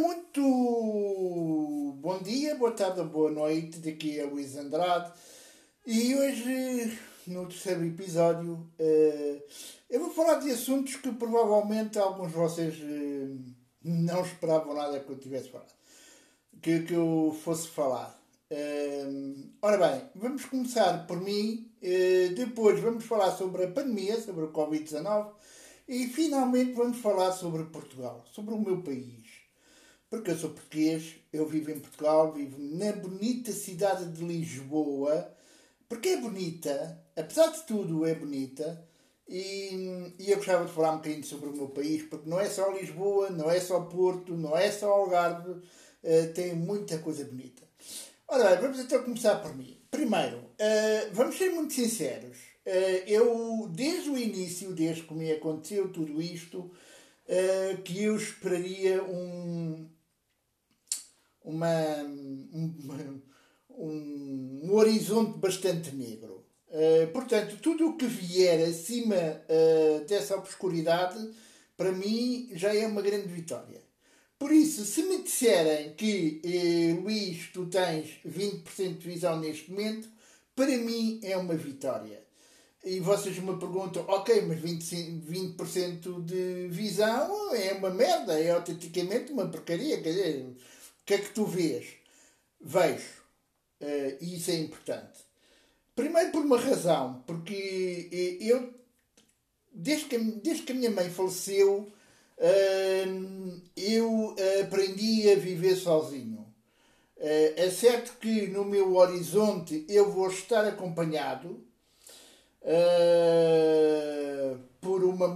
muito bom dia, boa tarde, boa noite. Daqui é Luís Andrade e hoje, no terceiro episódio, eh, eu vou falar de assuntos que provavelmente alguns de vocês eh, não esperavam nada que eu tivesse falado, que, eu fosse falar. Eh, ora bem, vamos começar por mim, depois vamos falar sobre a pandemia, sobre o Covid-19 e finalmente vamos falar sobre Portugal, sobre o meu país. Porque eu sou português, eu vivo em Portugal, vivo na bonita cidade de Lisboa, porque é bonita, apesar de tudo é bonita, e, e eu gostava de falar um bocadinho sobre o meu país, porque não é só Lisboa, não é só Porto, não é só Algarve, uh, tem muita coisa bonita. Ora bem, vamos então começar por mim. Primeiro, uh, vamos ser muito sinceros. Eh, eu, desde o início, desde que me aconteceu tudo isto, eh, que eu esperaria um, uma, um, um, um horizonte bastante negro. Eh, portanto, tudo o que vier acima dessa obscuridade, para mim, já é uma grande vitória. Por isso, se me disserem que, eh, Luís, tu tens 20% de visão neste momento, para mim é uma vitória e vocês me perguntam, ok, mas 20%, 20 de visão é uma merda, é autenticamente uma porcaria. Quer dizer, que é que tu vês? Vejo. Uh, e isso é importante. Primeiro por uma razão, porque eu, desde que, desde que a minha mãe faleceu, uh, eu aprendi a viver sozinho. Uh, é certo que no meu horizonte eu vou estar acompanhado, por uma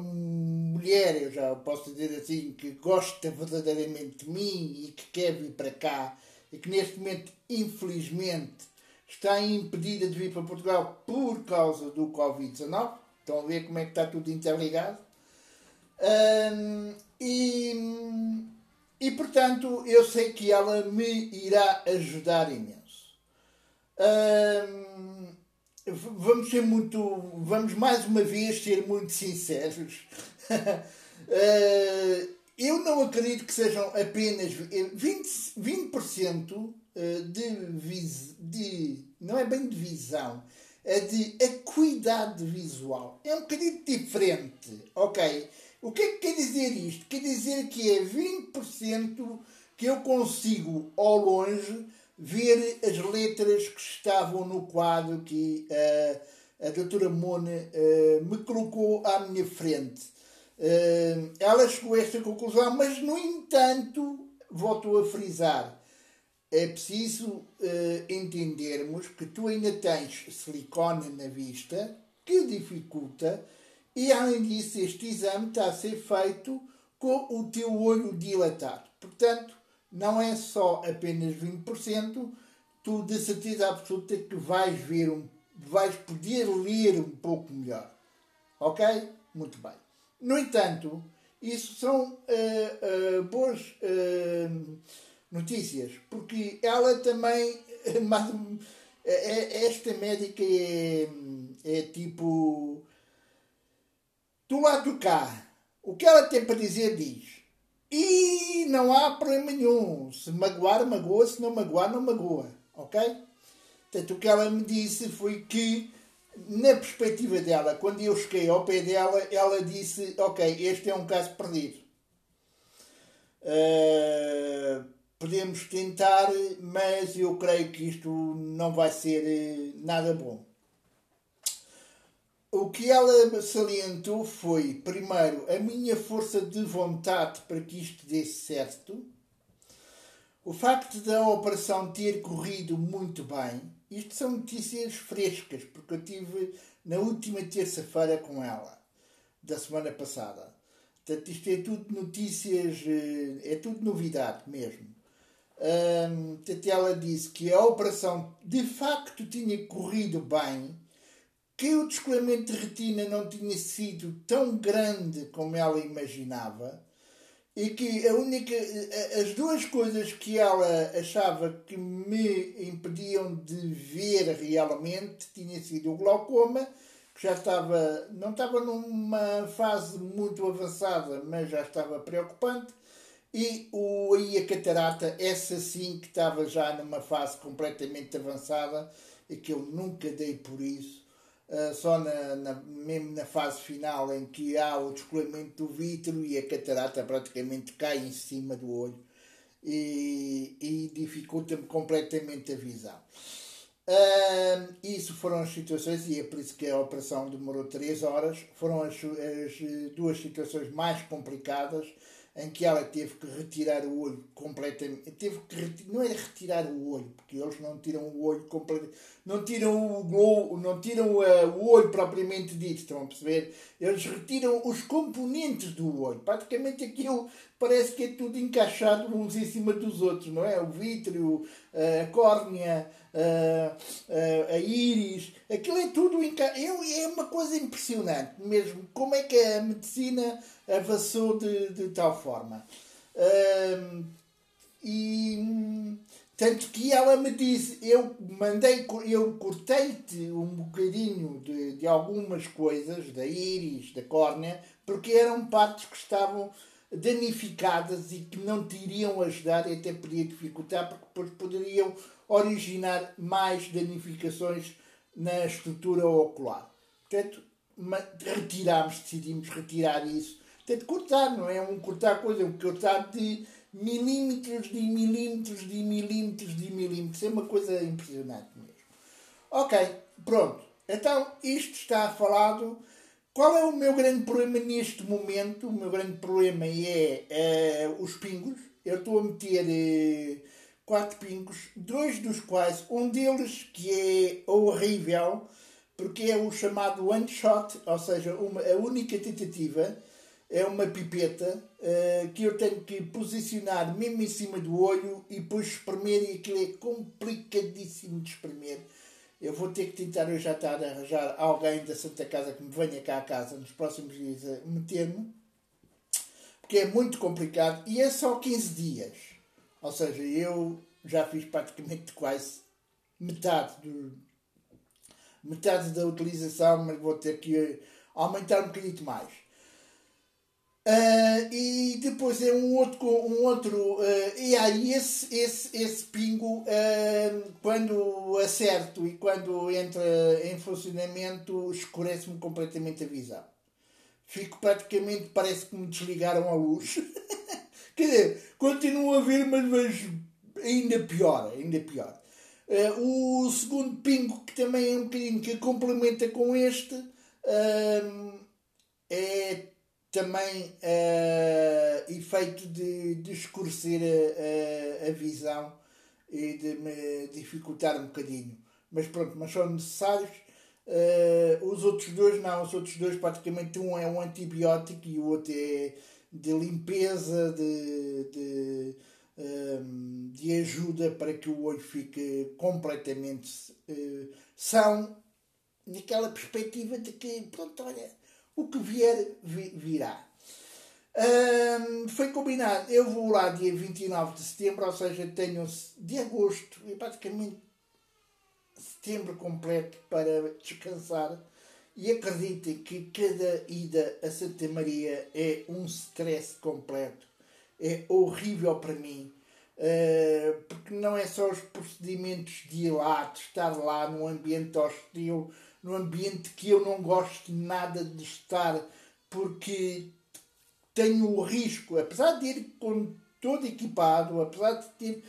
mulher, eu já posso dizer assim, que gosta verdadeiramente de mim e que quer vir para cá e que neste momento, infelizmente, está impedida de vir para Portugal por causa do Covid-19. Estão a ver como é que está tudo interligado. E, e portanto, eu sei que ela me irá ajudar imenso. Vamos ser muito. Vamos mais uma vez ser muito sinceros. Eh, eu não acredito que sejam apenas 20%, 20 eh, de, vis, de. Não é bem de visão, é de acuidade visual. É um bocadinho diferente, ok? O que é que quer dizer isto? Quer dizer que é 20% que eu consigo ao longe ver as letras que estavam no quadro que uh, a doutora Mona me colocou à minha frente. Uh, ela chegou a esta conclusão, mas no entanto, volto a frisar, é preciso entendermos que tu ainda tens silicone na vista, que dificulta, e além disso, este exame está a ser feito com o teu olho dilatado. Portanto, não é só apenas 20%, tu de certeza absoluta que vais ver um, vais poder ler um pouco melhor. Ok? Muito bem. No entanto, isso são uh, uh, boas uh, notícias, porque ela também, esta médica é, é tipo do lado do cá. O que ela tem para dizer diz e não há problema nenhum. Se magoar, magoa. Se não magoar, não magoa. Ok? Portanto, o que ela me disse foi que, na perspectiva dela, quando eu cheguei ao pé dela, ela disse: Ok, este é um caso perdido. Uh, podemos tentar, mas eu creio que isto não vai ser eh, nada bom. O que ela salientou foi, primeiro, a minha força de vontade para que isto desse certo, o facto da operação ter corrido muito bem. Isto são notícias frescas, porque eu tive na última terça-feira com ela, da semana passada. Portanto, isto é tudo notícias, eh, é tudo novidade mesmo. Um, portanto, ela disse que a operação de facto tinha corrido bem que o descolamento de retina não tinha sido tão grande como ela imaginava e que a única as duas coisas que ela achava que me impediam de ver realmente tinha sido o glaucoma que já estava não estava numa fase muito avançada mas já estava preocupante E o, a catarata, essa sim que estava já numa fase completamente avançada e que eu nunca dei por isso. Uh, só na, na, mesmo na fase final em que há o descolamento do vítreo e a catarata praticamente cai em cima do olho e, e dificulta-me completamente a visão. Isso foram as situações, e é por isso que a operação demorou 3 horas. Foram as, as duas situações mais complicadas em que ela teve que retirar o olho completamente. Teve que não era retirar o olho, porque eles não tiram o olho completamente. Não tiram o globo, não tiram uh, o olho propriamente dito, estão a perceber? Eles retiram os componentes do olho. Praticamente aquilo parece que é tudo encaixado uns em cima dos outros, não é? O vítreo, a córnea, uh, a íris, aquilo é tudo encaixado. É uma coisa impressionante mesmo. Como é que a medicina avançou de, de tal forma. e tanto que ela me disse, eu mandei, eu cortei-te um bocadinho de, de algumas coisas, da íris, da córnea, porque eram partes que estavam danificadas e que não te iriam ajudar e até podia dificultar, porque depois poderiam originar mais danificações na estrutura ocular. Portanto, retirámos, decidimos retirar isso de cortar, não é um cortar coisa, é um cortar de milímetros, de milímetros, de milímetros, de milímetros. É uma coisa impressionante mesmo. Ok, pronto. Então, isto está falado. Qual é o meu grande problema neste momento? O meu grande problema é, é os pingos. Eu estou a meter é, quatro pingos, dois dos quais, um deles que é horrível, porque é o chamado one shot, ou seja, uma, a única tentativa é uma pipeta uh, que eu tenho que posicionar mesmo em cima do olho e depois espremer e aquilo é complicadíssimo de espremer. Eu vou ter que tentar, eu já a arranjar alguém da Santa Casa que me venha cá a casa nos próximos dias a meter-me, porque é muito complicado e é só 15 dias. Ou seja, eu já fiz praticamente quase metade do, metade da utilização, mas vou ter que aumentar um bocadinho mais. Uh, e depois é um outro, um outro uh, e aí esse, esse, esse pingo uh, quando acerto e quando entra em funcionamento escurece-me completamente a visão. Fico praticamente parece que me desligaram a luz. Quer dizer, continuo a ver mas vejo ainda pior ainda pior. O segundo pingo que também é um bocadinho que complementa com este é também uh, efeito de, de escurecer a, a, a, visão e de me dificultar um bocadinho. Mas pronto, mas são necessários. Uh, os outros dois não, os outros dois praticamente um é um antibiótico e o outro é de limpeza, de, de, um, ehm, de ajuda para que o olho fique completamente uh, são, naquela perspectiva de que, pronto, olha, o que vier, virá. Foi combinado, eu vou lá dia 29 de setembro, ou seja, tenho de agosto e praticamente setembro completo para descansar. E acreditem que cada ida a Santa Maria é um stress completo. É horrível para mim. Uh, porque não é só os procedimentos de ir lá, de estar lá num ambiente hostil, num ambiente que eu não gosto nada de estar, porque tenho o risco, apesar de ir com todo equipado, apesar de ter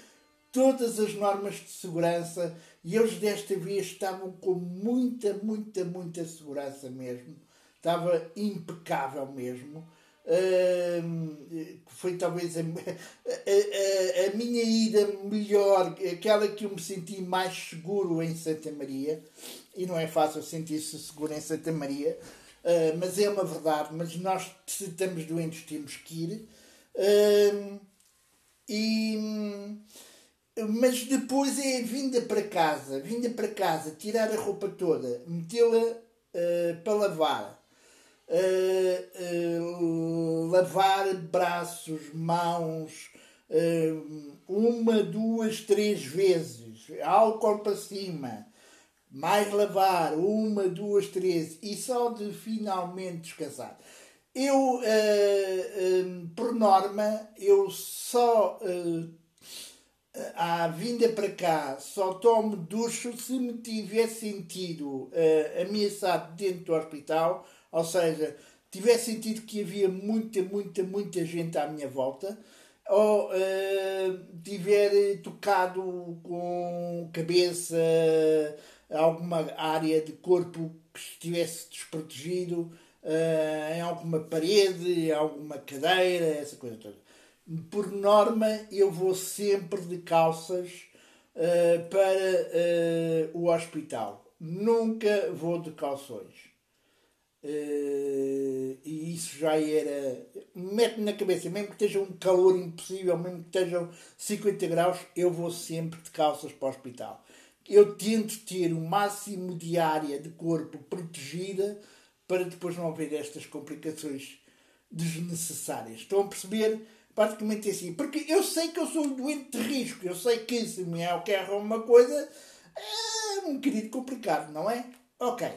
todas as normas de segurança, e eles desta vez estavam com muita, muita, muita segurança mesmo. Estava impecável mesmo. Uh, foi talvez a, a, a, a, minha ida melhor, aquela que eu me senti mais seguro em Santa Maria e não é fácil sentir-se seguro em Santa Maria, uh, mas é uma verdade. Mas nós, se estamos doentes, temos que ir. Uh, e, mas depois é vinda para casa, vinda para casa, tirar a roupa toda, metê-la uh, para lavar. lavar braços, mãos, uma, duas, três vezes, álcool para cima, mais lavar, uma, duas, três, e só de finalmente descansar. eu, uh, por norma, eu só uh, à vinda para cá só tomo ducho se me tiver sentido ameaçado dentro do hospital, ou seja, tiver sentido que havia muita, muita, muita gente à minha volta, ou tiver tocado com cabeça alguma área de corpo que estivesse desprotegido uh, em alguma parede, em alguma cadeira, essa coisa toda. Por norma, eu vou sempre de calças uh, para uh, o hospital. Nunca vou de calções. Uh, e isso já era. Mete-me na cabeça, mesmo que esteja um calor impossível, mesmo que estejam 50 graus, eu vou sempre de calças para o hospital. Eu tento ter o máximo de área de corpo protegida para depois não haver estas complicações desnecessárias. Estão a perceber? Praticamente assim. Porque eu sei que eu sou um doente de risco. Eu sei que se me ocorre uma coisa é um bocadinho complicado, não é? Ok.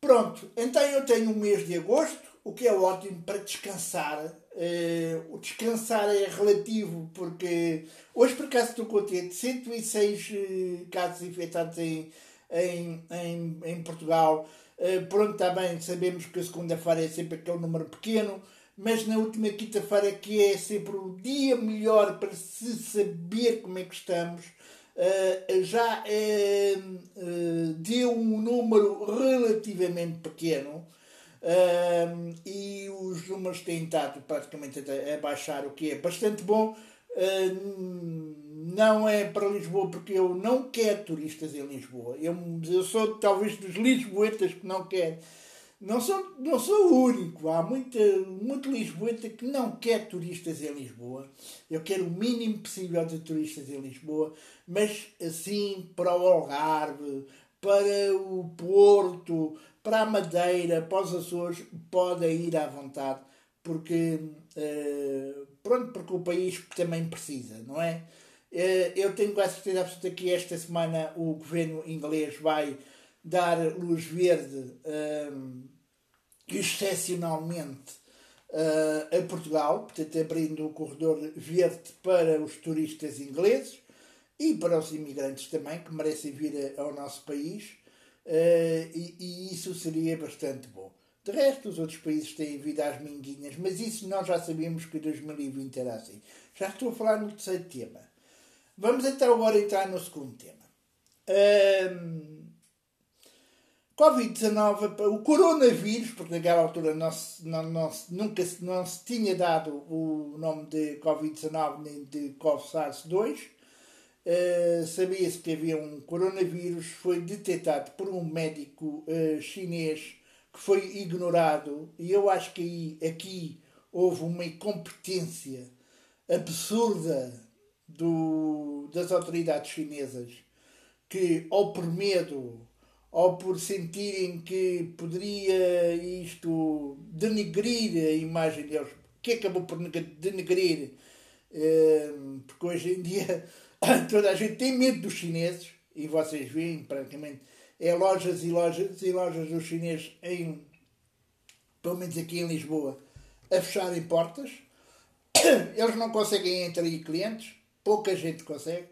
Pronto. Então eu tenho o mês de agosto, o que é ótimo para descansar. Uh, o descansar é relativo porque hoje por acaso estou contente. 106 uh, casos infectados em, em, em, em Portugal. Eh, pronto, bem, sabemos que a segunda-feira é sempre aquele número pequeno, mas na última quinta-feira que é sempre o dia melhor para se saber como é que estamos, uh, já uh, deu um número relativamente pequeno. Uh, e os números têm estado praticamente a, baixar, o que é bastante bom. Uh, não é para Lisboa porque eu não quero turistas em Lisboa. Eu, eu sou talvez dos lisboetas que não quer. Não sou, não sou o único. Há muita, muito lisboeta que não quer turistas em Lisboa. Eu quero o mínimo possível de turistas em Lisboa, mas assim para o Algarve, para o Porto, para a Madeira, para os Açores, podem ir à vontade, porque, uh, pronto, porque o país também precisa, não é? Eh, eu tenho quase certeza absoluta que esta semana o governo inglês vai dar luz verde ehm, excepcionalmente uh, a Portugal, portanto abrindo o corredor verde para os turistas ingleses e para os imigrantes também, que merecem vir ao nosso país, uh, e, e, isso seria bastante bom. De resto, os outros países têm vindo às minguinhas, mas isso nós já sabíamos que 2020 era assim. Já estou a falar no terceiro tema. Vamos então agora entrar no segundo tema. Um, Covid-19, o coronavírus, porque naquela altura não se, não, não, nunca se, não se tinha dado o nome de Covid-19 nem de COVID-SARS-2, uh, sabia-se que havia um coronavírus, foi detectado por um médico uh, chinês que foi ignorado, e eu acho que aí, aqui houve uma incompetência absurda do, das autoridades chinesas que, ou por medo, ou por sentirem que poderia isto denegrir a imagem deles, que acabou por denegrir, eh, porque hoje em dia toda a gente tem medo dos chineses, e vocês veem praticamente, é lojas e lojas e lojas dos chineses, em, pelo menos aqui em Lisboa, a fecharem portas. Eles não conseguem atrair clientes pouca gente consegue.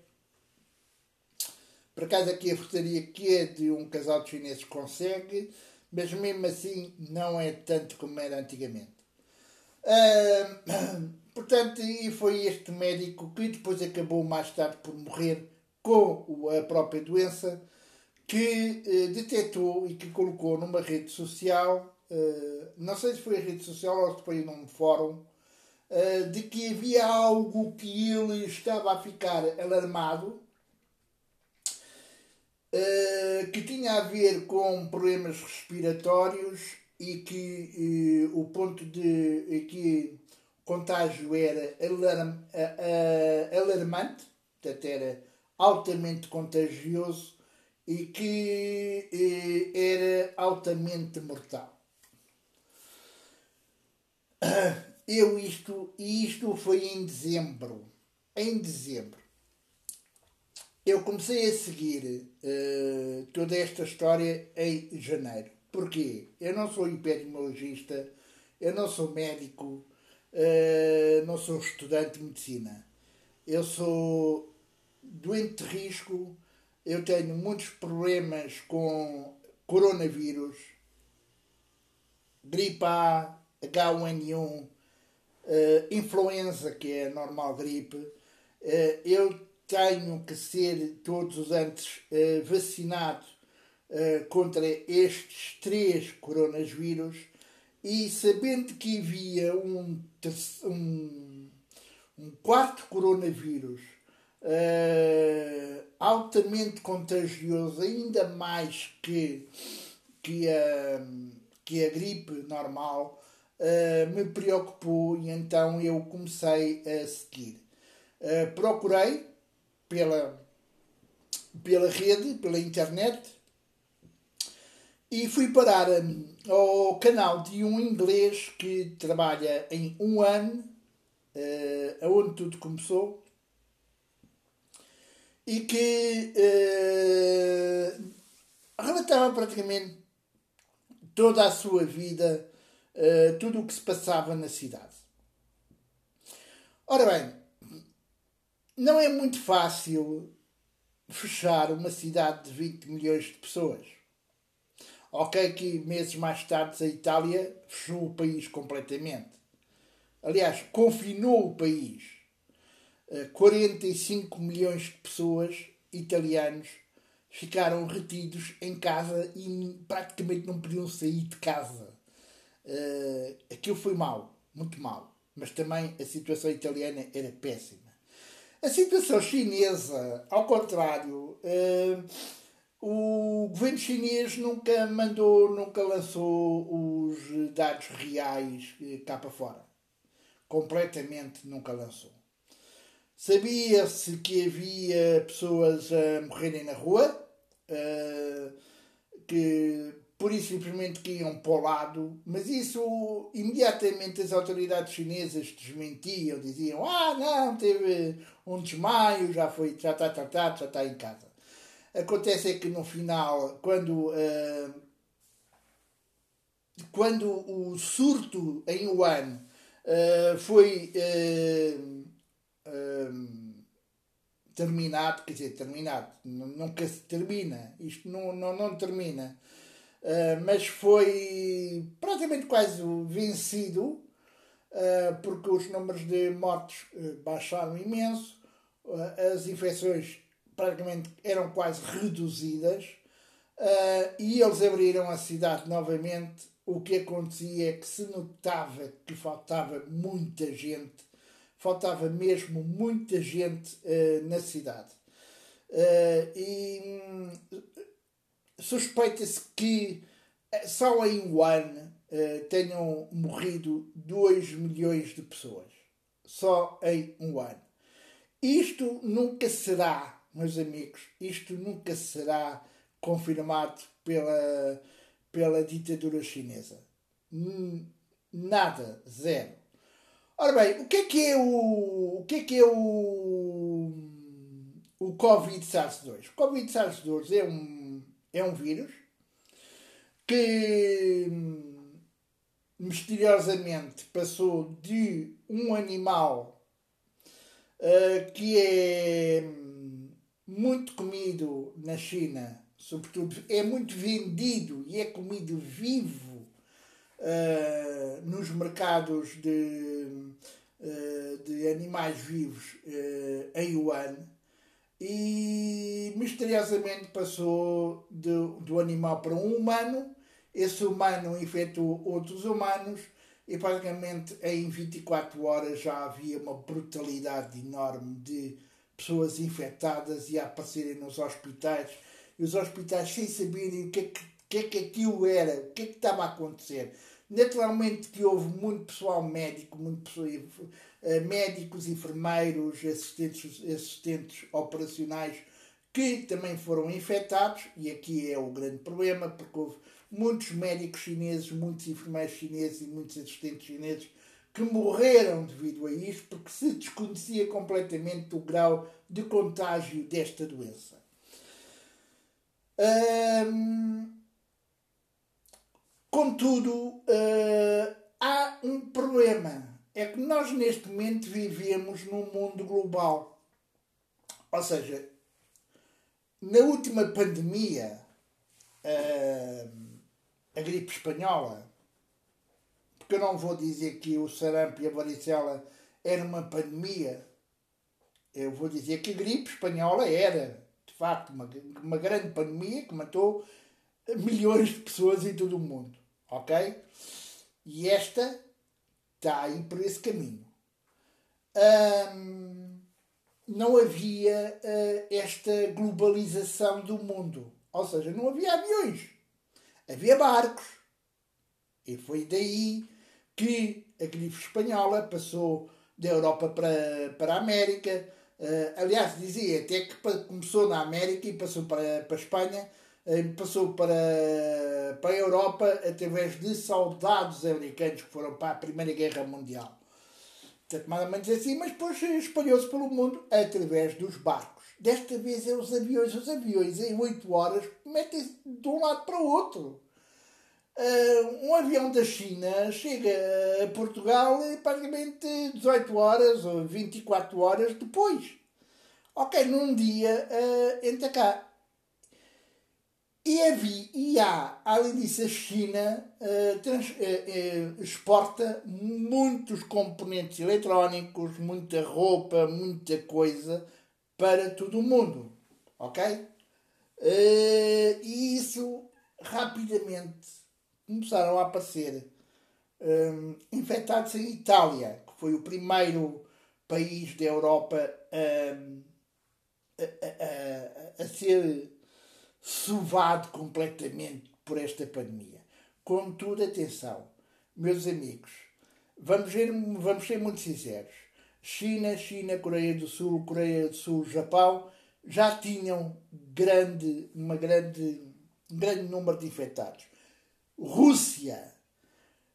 Por acaso aqui a frutaria que é de um casal de chineses consegue, mas mesmo assim não é tanto como era antigamente. Uh, portanto, e foi este médico que depois acabou mais tarde por morrer com a própria doença, que uh, detectou e que colocou numa rede social, uh, não sei se foi a rede social ou se foi num fórum, eh, de que havia algo que ele estava a ficar alarmado, eh, que tinha a ver com problemas respiratórios e que eh, o ponto de que contágio era alarm, alarmante, portanto era altamente contagioso e que era altamente mortal. eu isto, e isto foi em dezembro. Em dezembro. Eu comecei a seguir uh, toda esta história em janeiro. Porquê? Eu não sou epidemiologista, eu não sou médico, uh, não sou estudante de medicina. Eu sou doente de risco, eu tenho muitos problemas com coronavírus, gripe A, H1N1, uh, influenza, que é a normal gripe. Uh, eu tenho que ser todos os anos vacinado contra estes três coronavírus e sabendo que havia um, um, um quarto coronavírus uh, altamente contagioso, ainda mais que, que, a, que a gripe normal, uh, me preocupou e então eu comecei a seguir. Uh, procurei pela, pela rede, pela internet, e fui parar um, ao canal de um inglês que trabalha em um ano, uh, aonde tudo começou, e que uh, relatava praticamente toda a sua vida, uh, tudo o que se passava na cidade. Ora bem, não é muito fácil fechar uma cidade de 20 milhões de pessoas. Ok, que meses mais tarde a Itália fechou o país completamente. Aliás, confinou o país. 45 eh, milhões de pessoas, italianos, ficaram retidos em casa e praticamente não podiam sair de casa. Uh, aquilo foi mau, muito mau. Mas também a situação italiana era péssima. A situação chinesa, ao contrário, uh, o governo chinês nunca mandou, nunca lançou os dados reais eh, cá para fora. Completamente nunca lançou. Sabia-se que havia pessoas a morrerem na rua, uh, que por isso simplesmente iam para o lado, mas isso imediatamente as autoridades chinesas desmentiam, diziam, ah não, teve um desmaio, já foi, já está tratado, já está em casa. Acontece é que no final, quando, uh, quando o surto em Wuhan uh, foi uh, terminado, quer dizer, terminado, nunca se termina, isto não, não, não termina, mas foi praticamente quase vencido, porque os números de mortes baixaram imenso, as infecções praticamente eram quase reduzidas, e eles abriram a cidade novamente. O que acontecia é que se notava que faltava muita gente faltava mesmo muita gente uh, na cidade. Uh, e um, suspeita-se que só em uh, tenham morrido 2 milhões de pessoas. Só em um ano. Isto nunca será, meus amigos, isto nunca será confirmado pela, pela ditadura chinesa. Nada, zero. Ora bem, o que é que é o, o que é que é o, o Covid-SARS-2? O Covid-SARS-2 é um, é um vírus que misteriosamente passou de um animal uh, que é muito comido na China, sobretudo é muito vendido e é comido vivo uh, nos mercados de, uh, de animais vivos uh, em Yuan e misteriosamente passou do, do animal para um humano. Esse humano infectou outros humanos e praticamente em 24 horas já havia uma brutalidade enorme de pessoas infectadas e a aparecerem nos hospitais e os hospitais sem saberem o que é que, que, é que aquilo era, o que é que estava a acontecer. Naturalmente que houve muito pessoal médico, muito pessoal, eh, médicos, enfermeiros, assistentes, assistentes operacionais que também foram infectados, e aqui é o grande problema, porque houve muitos médicos chineses, muitos enfermeiros chineses e muitos assistentes chineses que morreram devido a isto, porque se desconhecia completamente o grau de contágio desta doença. Hum, Contudo, uh, há um problema. É que nós neste momento vivemos num mundo global. Ou seja, na última pandemia, a, a gripe espanhola, porque eu não vou dizer que o sarampo e a varicela era uma pandemia, eu vou dizer que a gripe espanhola era, de facto, uma, uma grande pandemia que matou milhões de pessoas em todo o mundo. Ok? E esta está aí por esse caminho. Não havia uh, esta globalização do mundo. Ou seja, não havia aviões. Havia barcos. E foi daí que a gripe espanhola passou da Europa para, para a América. Uh, aliás, dizia até que começou na América e passou para, para a Espanha passou para, para a Europa através de soldados americanos que foram para a Primeira Guerra Mundial. Portanto, mais ou menos assim, mas depois espalhou-se pelo mundo através dos barcos. Desta vez é os aviões. Os aviões, em 8 horas, metem-se de um lado para o outro. Uh, um avião da China chega a Portugal praticamente 18 horas ou 24 horas depois. Ok, num dia uh, entra cá. E, havia, e há, além disso, a China uh, trans, uh, uh, exporta muitos componentes eletrónicos, muita roupa, muita coisa para todo o mundo. Ok? e isso rapidamente começaram a aparecer um, infectados em Itália, que foi o primeiro país da Europa a, a, a, a ser sovado completamente por esta pandemia. Contudo, atenção, meus amigos, vamos, ver, vamos ser muito sinceros. China, China, Coreia do Sul, Coreia do Sul, Japão já tinham grande, uma grande, um grande número de infectados. Rússia.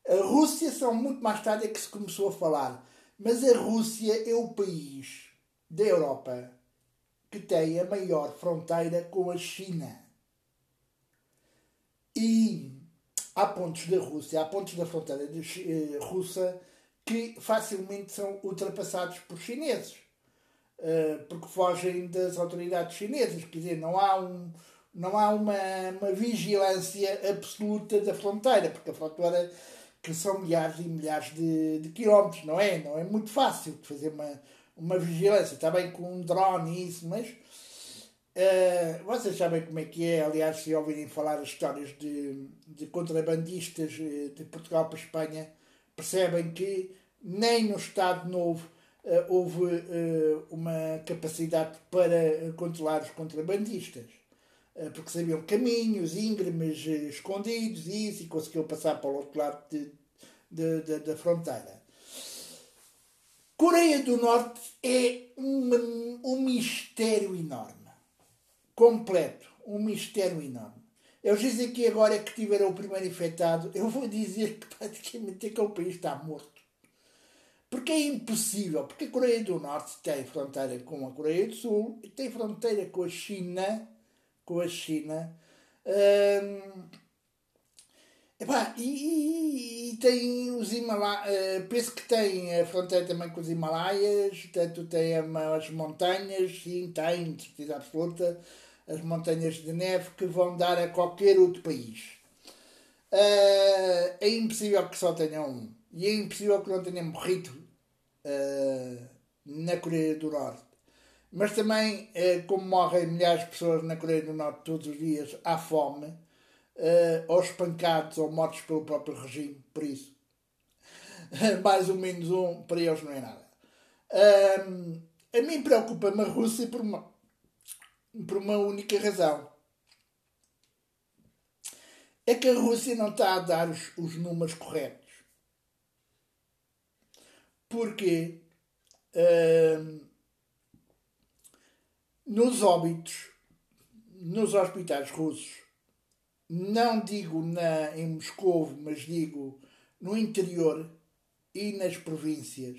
A Rússia são muito mais tarde é que se começou a falar. Mas a Rússia é o país da Europa que tem a maior fronteira com a China. E há pontos da Rússia, há pontos da fronteira de, uh, russa que facilmente são ultrapassados por chineses. Uh, porque fogem das autoridades chinesas. Quer dizer, não há, um, não há uma, uma vigilância absoluta da fronteira, porque a fronteira que são milhares e milhares de, de quilómetros, não é? Não é muito fácil de fazer uma, uma vigilância. Está bem com um drone e isso, mas uh, vocês sabem como é que é. Aliás, se ouvirem falar as histórias de, de contrabandistas eh, de Portugal para a Espanha, percebem que nem no Estado Novo uh, houve uh, uma capacidade para controlar os contrabandistas. Porque sabiam caminhos íngremes, escondidos e isso, e conseguiam passar para o outro lado de, de, de, da fronteira. Coreia do Norte é um, mistério enorme. Completo. Um mistério enorme. Eles dizem que agora é que tiveram o primeiro infectado. Eu vou dizer que praticamente aquele país está morto. Porque é impossível. Porque a Coreia do Norte tem fronteira com a Coreia do Sul, tem fronteira com a China, com a China. Hum, Epá, e, e, e, tem os Himalaias, uh, penso que tem a fronteira também com os Himalaias, portanto tem as montanhas, sim, tem, de certeza absoluta, as montanhas de neve que vão dar a qualquer outro país. Uh, é impossível que só tenha um. E é impossível que não tenha morrido uh, na Coreia do Norte. Mas também, como morrem milhares de pessoas na Coreia do Norte todos os dias, há fome uh, ou espancados ou mortos pelo próprio regime, por isso. Mais ou menos um, para eles não é nada. A mim preocupa-me a Rússia por uma, por uma única razão. É que a Rússia não está a dar os, os números corretos. Porque nos óbitos, nos hospitais russos, não digo na, em Moscou, mas digo no interior e nas províncias,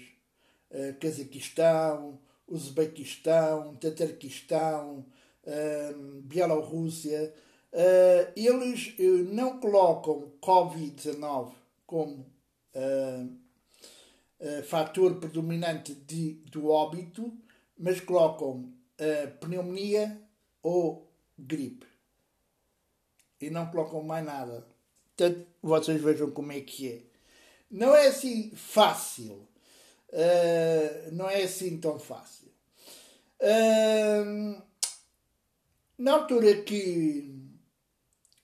uh, Cazaquistão, Uzbequistão, Tatarquistão, uh, Bielorrússia, uh, eles uh, não colocam Covid-19 como uh, fator predominante de, do óbito, mas colocam uh, pneumonia ou gripe. E não colocam mais nada. Portanto, vocês vejam como é que é. Não é assim fácil. Uh, não é assim tão fácil. Uh, na altura que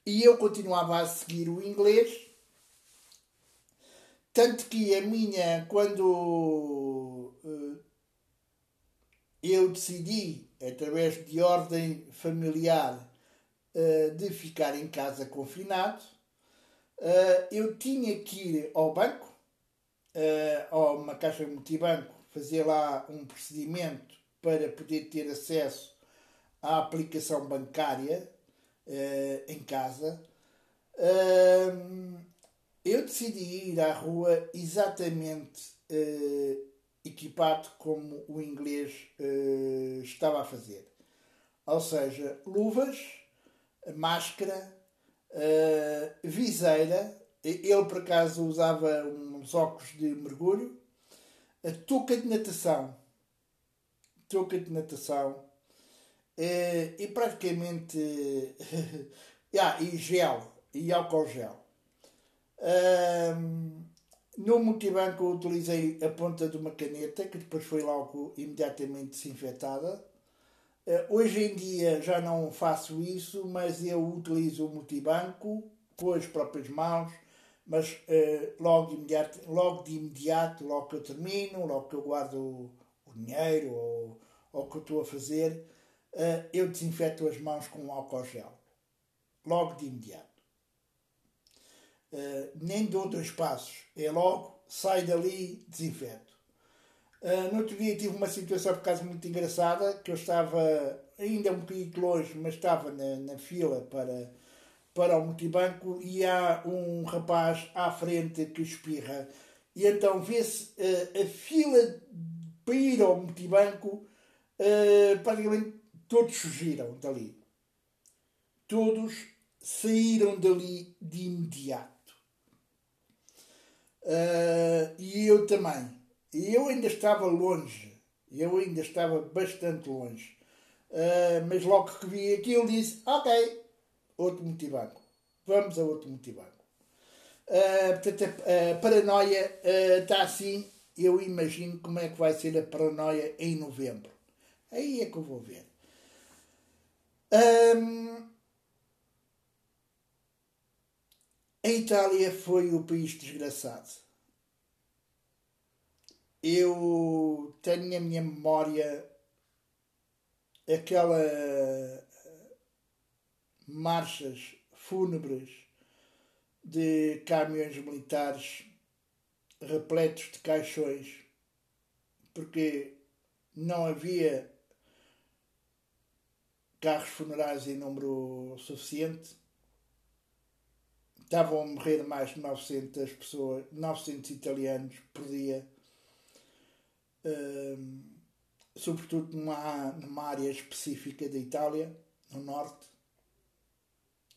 e eu continuava a seguir o inglês, tanto que a minha, quando uh, eu decidi, através de ordem familiar, uh, de ficar em casa confinado, uh, eu tinha que ir ao banco, uh, a uma caixa multibanco, fazer lá um procedimento para poder ter acesso à aplicação bancária em casa, eu decidi ir à rua exatamente equipado como o inglês eh, estava a fazer. Ou seja, luvas, máscara, viseira. Ele, por acaso, usava uns óculos de mergulho, a touca de natação. Touca de natação Uh, e praticamente. ah, e gel. E álcool gel. No multibanco eu utilizei a ponta de uma caneta que depois foi logo imediatamente desinfetada. Uh, hoje em dia já não faço isso, mas eu utilizo o multibanco com as próprias mãos, mas uh, logo, imediato, logo de imediato, logo que eu termino, logo que eu guardo o, dinheiro ou, o que eu estou a fazer, uh, eu desinfeto as mãos com álcool gel. Logo de imediato. Uh, nem dou dois passos. É logo, sai dali, desinfeto. Uh, no outro dia tive uma situação por acaso muito engraçada, que eu estava ainda um bocadinho longe, mas estava na, na fila para, para o multibanco e há um rapaz à frente que espirra. E então vê-se uh, a fila para ir ao multibanco uh, praticamente todos fugiram dali. Todos saíram dali de imediato. Uh, e eu também. E eu ainda estava longe. Eu ainda estava bastante longe. Uh, mas logo que vi aquilo disse, ok, outro multibanco. Vamos a outro multibanco. Uh, portanto, a, paranoia está assim. Eu imagino como é que vai ser a paranoia em novembro. Aí é que eu vou ver. Um, a Itália foi o país desgraçado. Eu tenho na minha memória aquela marchas fúnebres de caminhões militares repletos de caixões, porque não havia carros funerais em número suficiente. Estavam a morrer mais de 900 pessoas, 900 italianos por dia, sobretudo numa, numa área específica da Itália, no norte.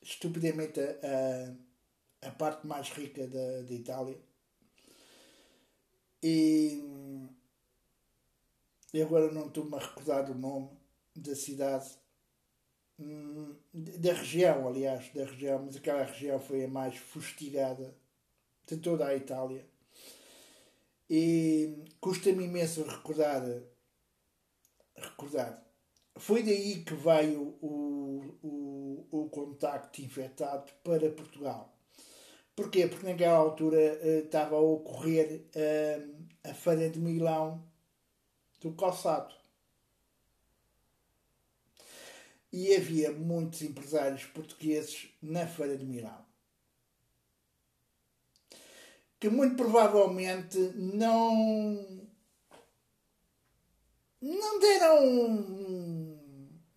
Estupidamente a, a, a parte mais rica da, da Itália. E, agora não estou-me a recordar o nome da cidade da região, aliás, da região, mas aquela região foi a mais fustigada de toda a Itália. E custa-me imenso recordar, recordar. Foi daí que veio o, o, o contacto infectado para Portugal. Porquê? Porque naquela altura uh, estava a ocorrer uh, a Feira de Milão do calçado. E havia muitos empresários portugueses na Feira de Milão. Que muito provavelmente não. não deram.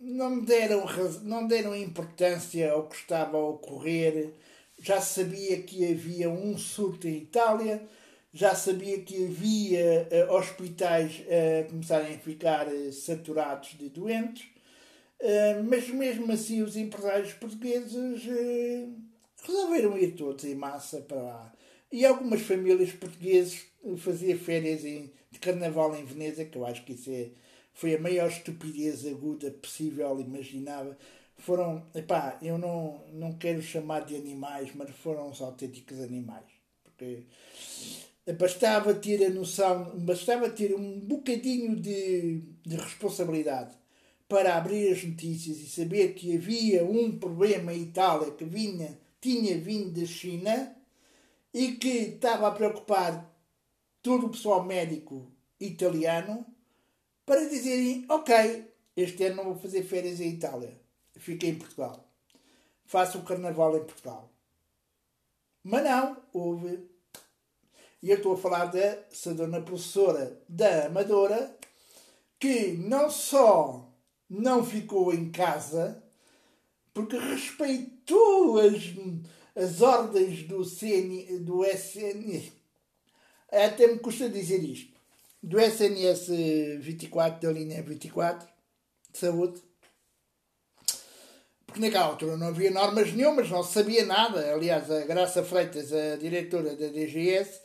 não deram, não deram importância ao que estava a ocorrer. Já sabia que havia um surto em Itália, já sabia que havia uh, hospitais a uh, começarem a ficar uh, saturados de doentes mas mesmo assim os empresários portugueses uh, resolveram ir todos em massa para lá. E algumas famílias portuguesas faziam férias em, de carnaval em Veneza, que eu acho que isso é, foi a maior estupidez aguda possível, imaginável. Foram, epá, eu não, não quero chamar de animais, mas foram os autênticos animais. Porque bastava ter a noção, bastava ter um bocadinho de, de responsabilidade para abrir as notícias e saber que havia um problema em Itália que vinha, tinha vindo da China e que estava a preocupar todo o pessoal médico italiano para dizerem: Ok, este ano não vou fazer férias em Itália, fiquei em Portugal, faço o carnaval em Portugal. Mas não, houve. E eu estou a falar da dona professora da Amadora, que não só não ficou em casa, porque respeitou as as ordens do, CN, do SN. Até me custa dizer isto. Do SNS 24, da linha 24, de saúde. Porque naquela altura não havia normas nenhumas, não sabia nada. Aliás, a Graça Freitas, a diretora da DGS,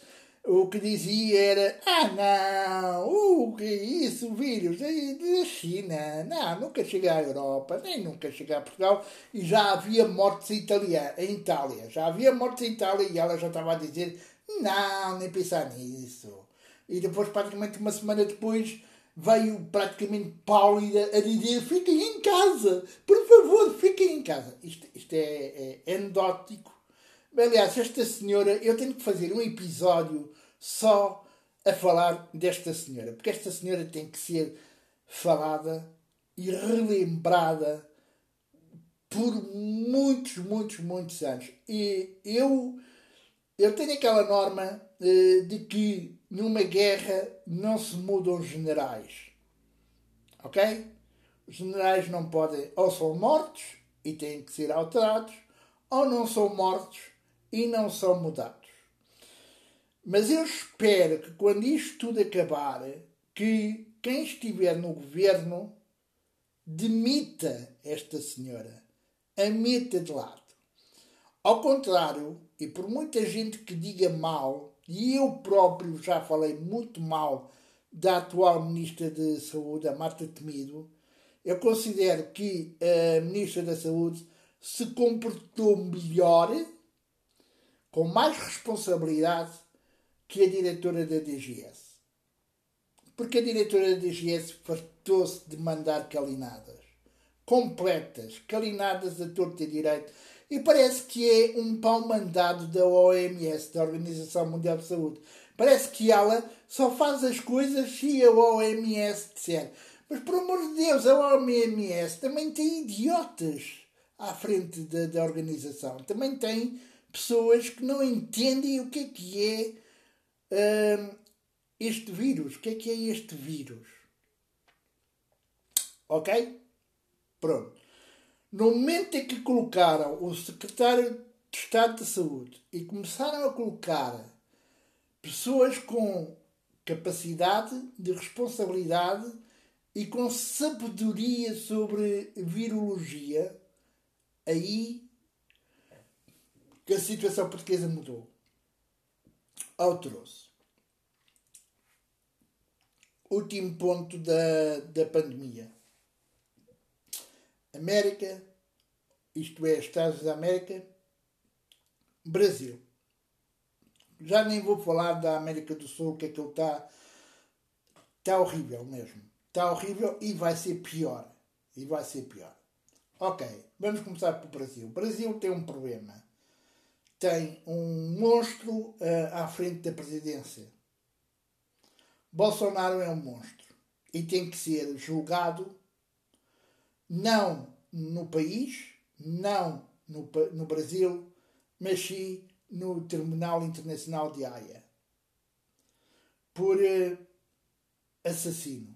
o que dizia era: Ah, não, o que é isso, vírus da China, não, nunca chega à Europa, nem nunca chega a Portugal. E já havia mortes em Itália, já havia mortes em Itália e ela já estava a dizer: Não, nem pensar nisso. E depois, praticamente uma semana depois, veio praticamente pálida a dizer: Fiquem em casa, por favor, fiquem em casa. Isto, isto é, é anedótico. Aliás, esta senhora, eu tenho que fazer um episódio só a falar desta senhora, porque esta senhora tem que ser falada e relembrada por muitos, muitos, muitos anos. E eu, eu tenho aquela norma eh, de que numa guerra não se mudam generais. Ok? Os generais não podem, ou são mortos e têm que ser alterados, ou não são mortos e não são mudados. Mas eu espero que quando isto tudo acabar, que quem estiver no governo demita esta senhora, a meta de lado. Ao contrário, e por muita gente que diga mal, e eu próprio já falei muito mal da atual Ministra de Saúde, a Marta Temido, eu considero que a Ministra da Saúde se comportou melhor, com mais responsabilidade que a diretora da DGS. Porque a diretora da DGS fartou-se de mandar calinadas. Completas, calinadas a torto e direito. E parece que é um pau mandado da OMS, da Organização Mundial de Saúde. Parece que ela só faz as coisas se a OMS disser. Mas, por amor de Deus, a OMS também tem idiotas à frente da, da organização. Também tem pessoas que não entendem o que é que é este vírus. O que é que é este vírus? Ok? Pronto. No momento em que colocaram o secretário de Estado de Saúde e começaram a colocar pessoas com capacidade de responsabilidade e com sabedoria sobre virologia, aí que a situação portuguesa mudou alterou-se. Último ponto da, da pandemia. América, isto é, Estados da América, Brasil. Já nem vou falar da América do Sul, que aquilo está está horrível mesmo. Está horrível e vai ser pior. E vai ser pior. Ok, vamos começar pelo Brasil. O Brasil tem um problema tem um monstro uh, à frente da presidência. Bolsonaro é um monstro e tem que ser julgado não no país, não no, no Brasil, mas sim no Tribunal Internacional de Haia por uh, assassino.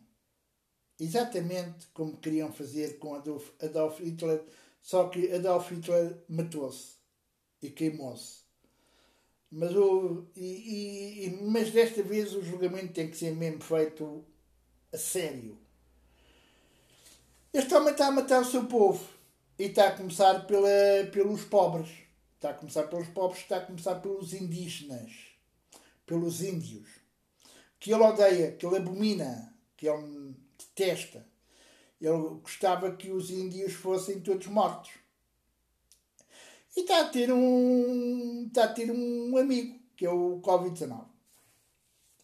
Exatamente como queriam fazer com Adolf, Adolf Hitler, só que Adolf Hitler matou-se e queimou-se. Mas, o, e, e, mas desta vez o julgamento tem que ser mesmo feito a sério. Este homem está a matar o seu povo e está a começar pela, pelos pobres. Está a começar pelos pobres, está a começar pelos indígenas, pelos índios, que ele odeia, que ele abomina, que ele detesta. Ele gostava que os índios fossem todos mortos. E está a ter um, está a ter um amigo, que é o Covid-19.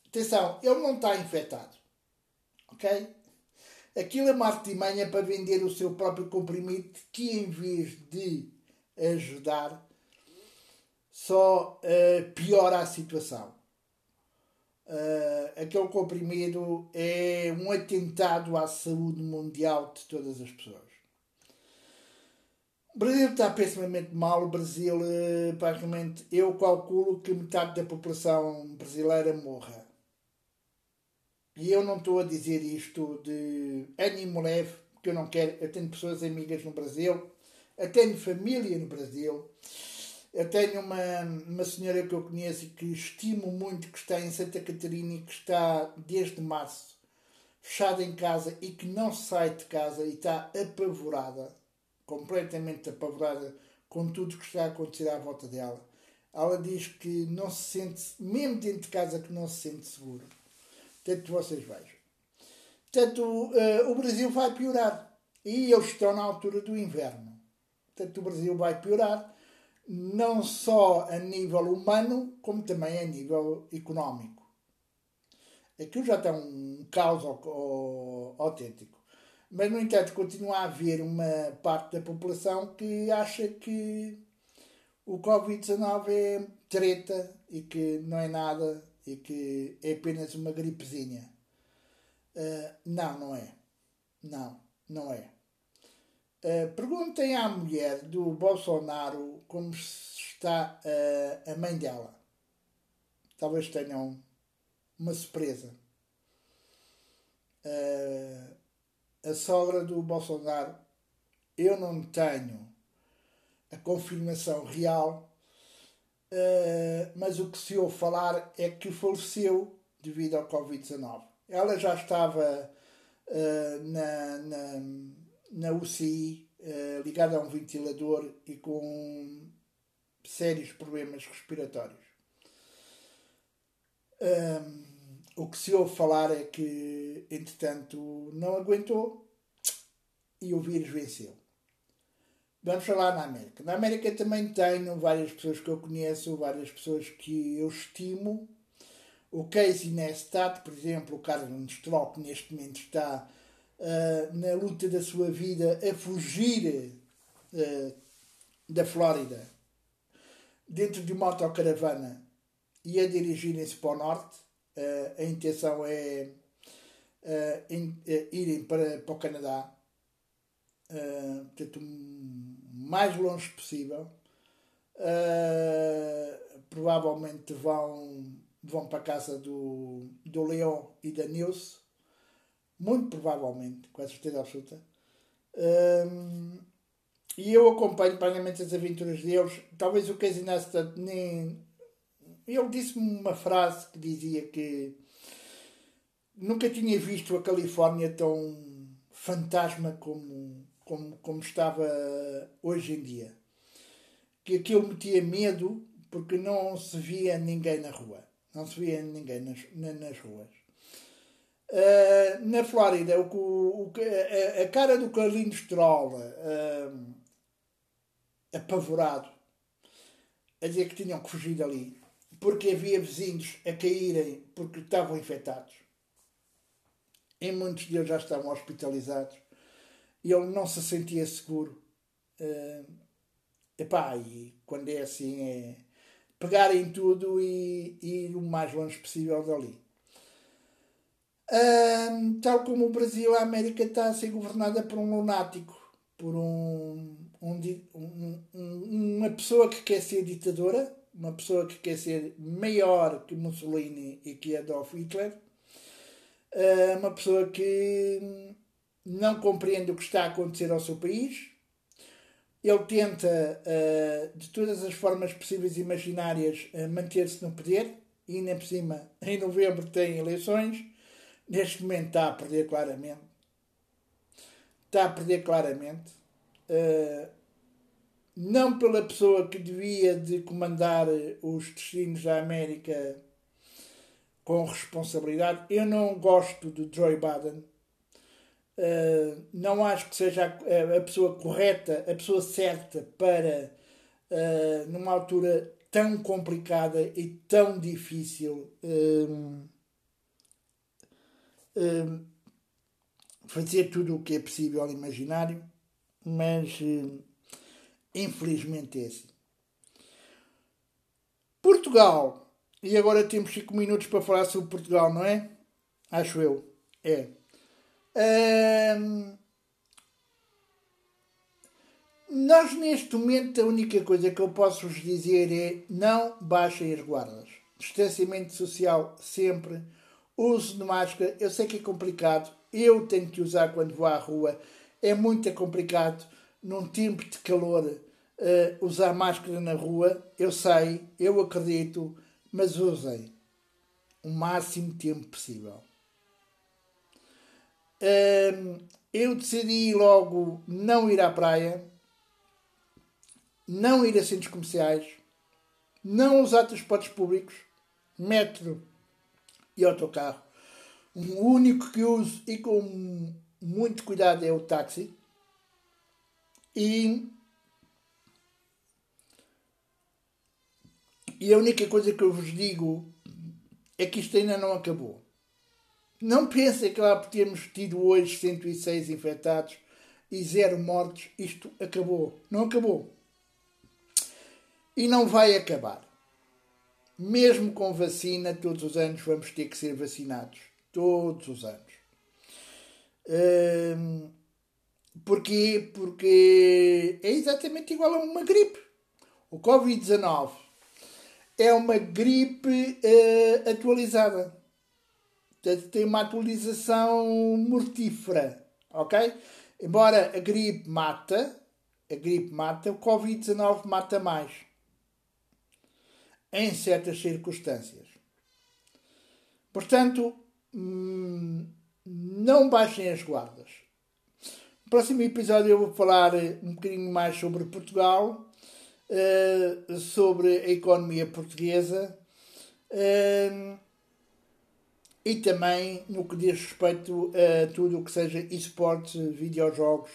Atenção, ele não está infectado. Ok? Aquilo é uma artimanha para vender o seu próprio comprimido que, em vez de ajudar, só uh, piora a situação. Uh, aquele comprimido é um atentado à saúde mundial de todas as pessoas. O Brasil está pessimamente mal. O Brasil, uh, praticamente, eu calculo que metade da população brasileira morra. E eu não estou a dizer isto de ânimo leve, porque eu não quero. Eu tenho pessoas amigas no Brasil, eu tenho família no Brasil. Eu tenho uma, uma senhora que eu conheço e que estimo muito, que está em Santa Catarina e que está desde março fechada em casa e que não sai de casa e está apavorada, completamente apavorada com tudo que está a acontecer à volta dela. Ela diz que não se sente, mesmo dentro de casa, que não se sente seguro. Portanto, vocês vejam. Portanto, uh, o Brasil vai piorar. E eles estão na altura do inverno. Portanto, o Brasil vai piorar, não só a nível humano, como também a nível económico. Aquilo já está um caos autêntico. Mas, no entanto, continua a haver uma parte da população que acha que o Covid-19 é treta e que não é nada e que é apenas uma gripezinha. Uh, não, não é. Não, não é. Uh, perguntem à mulher do Bolsonaro como está uh, a mãe dela. Talvez tenham uma surpresa. Uh, a sogra do Bolsonaro, eu não tenho a confirmação real Uh, mas o que se ouve falar é que faleceu devido ao Covid-19. Ela já estava uh, na, na, na UCI, uh, eh, ligada a um ventilador e com sérios problemas respiratórios. O que se ouve falar é que, entretanto, não aguentou e o vírus venceu. Vamos falar na América. Na América também tenho várias pessoas que eu conheço, várias pessoas que eu estimo. O Casey Neistat, por exemplo, o Carlos Stroll, que neste momento está uh, na luta da sua vida a fugir uh, da Flórida dentro de uma autocaravana e a dirigirem-se para o norte. A intenção é irem para, para o Canadá. portanto, um, mais longe possível. Uh, provavelmente vão, vão para a casa do, do Leon e da Nilce. Muito provavelmente, com a certeza absoluta. Um, e eu acompanho plenamente as aventuras deles. Talvez o Casey Neistat nem. Ele disse-me uma frase que dizia que nunca tinha visto a Califórnia tão fantasma como como, como estava hoje em dia. Que aquilo metia medo porque não se via ninguém na rua. Não se via ninguém nas, nas ruas. Uh, na Flórida, o, o, a, a cara do Carlinhos Stroll uh, apavorado a dizer que tinham que fugir dali porque havia vizinhos a caírem porque estavam infectados. E muitos deles já estavam hospitalizados e ele não se sentia seguro. Uh, epá, e quando é assim é pegar em tudo e, e ir o mais longe possível dali. Uh, tal como o Brasil, a América está a ser governada por um lunático, por um, um, um, uma pessoa que quer ser ditadora, uma pessoa que quer ser maior que Mussolini e que Adolf Hitler, uh, uma pessoa que não compreende o que está a acontecer ao seu país. Ele tenta, uh, de todas as formas possíveis e imaginárias, uh, manter-se no poder. E ainda por cima, em novembro tem eleições. Neste momento está a perder claramente. Está a perder claramente. Não pela pessoa que devia de comandar os destinos da América com responsabilidade. Eu não gosto de Joe Biden. Uh, não acho que seja a, a, pessoa correta, a pessoa certa para, uh, numa altura tão complicada e tão difícil, uh, fazer tudo o que é possível ao imaginário, mas infelizmente é assim. Portugal e agora temos 5 minutos para falar sobre Portugal, não é? Acho eu. É. nós, neste momento, a única coisa que eu posso vos dizer é não baixem as guardas. Distanciamento social sempre. Uso de máscara. Eu sei que é complicado. Eu tenho que usar quando vou à rua. É muito complicado num tempo de calor uh, usar máscara na rua. Eu sei, eu acredito mas usem o máximo tempo possível. eu decidi logo não ir à praia, não ir a centros comerciais, não usar transportes públicos, metro e autocarro. O único que uso e com muito cuidado é o táxi. E E a única coisa que eu vos digo é que isto ainda não acabou. Não pensem que lá por termos tido hoje 106 infectados e zero mortes, isto acabou. Não acabou. E não vai acabar. Mesmo com vacina, todos os anos vamos ter que ser vacinados. Todos os anos. Hum, porquê? Porque é exatamente igual a uma gripe. O Covid-19 é uma gripe uh, atualizada. Portanto, tem uma atualização mortífera, ok? Embora a gripe mata, a gripe mata, o Covid-19 mata mais. Em certas circunstâncias. Portanto, hum, não baixem as guardas. No próximo episódio eu vou falar um bocadinho mais sobre Portugal uh, sobre a economia portuguesa uh, e também no que diz respeito a tudo o que seja esportes, videojogos,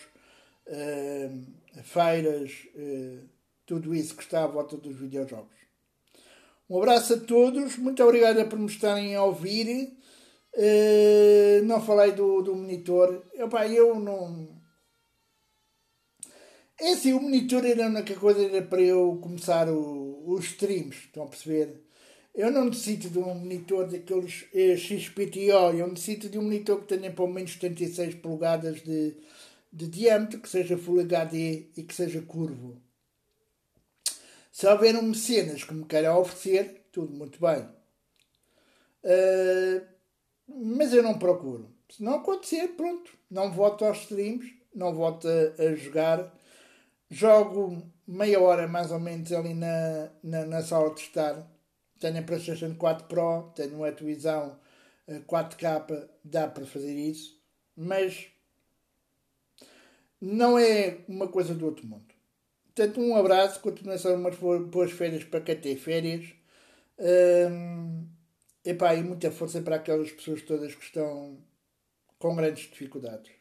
uh, feiras, tudo isso que está à volta dos videojogos. Um abraço a todos, muito obrigado por me estarem a ouvir. Não falei do, do monitor. Epá, eu não é assim, o monitor era a única coisa era para eu começar o, os streams, estão a perceber? Eu não necessito de um monitor daqueles eh, XPTO, eu necessito de um monitor que tenha pelo menos 76 polegadas de, de diâmetro, que seja Full HD e que seja curvo. Se houver um mecenas que me queira oferecer, tudo muito bem. Uh, mas eu não procuro. Se não acontecer, pronto. Não voto aos streams, não voto a, a jogar Jogo meia hora mais ou menos ali na, na, na sala de estar. Tenho a PlayStation 4 Pro, tenho uma televisão 4K, eh, dá para fazer isso, mas não é uma coisa do outro mundo. Portanto, um abraço, continuação, umas boas férias para quem tem férias. Um, epá, e muita força para aquelas pessoas todas que estão com grandes dificuldades.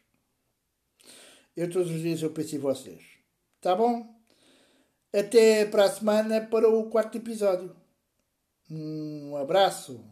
Eu todos os dias eu penso em vocês. Tá bom? Até para a semana para o quarto episódio. Um abraço.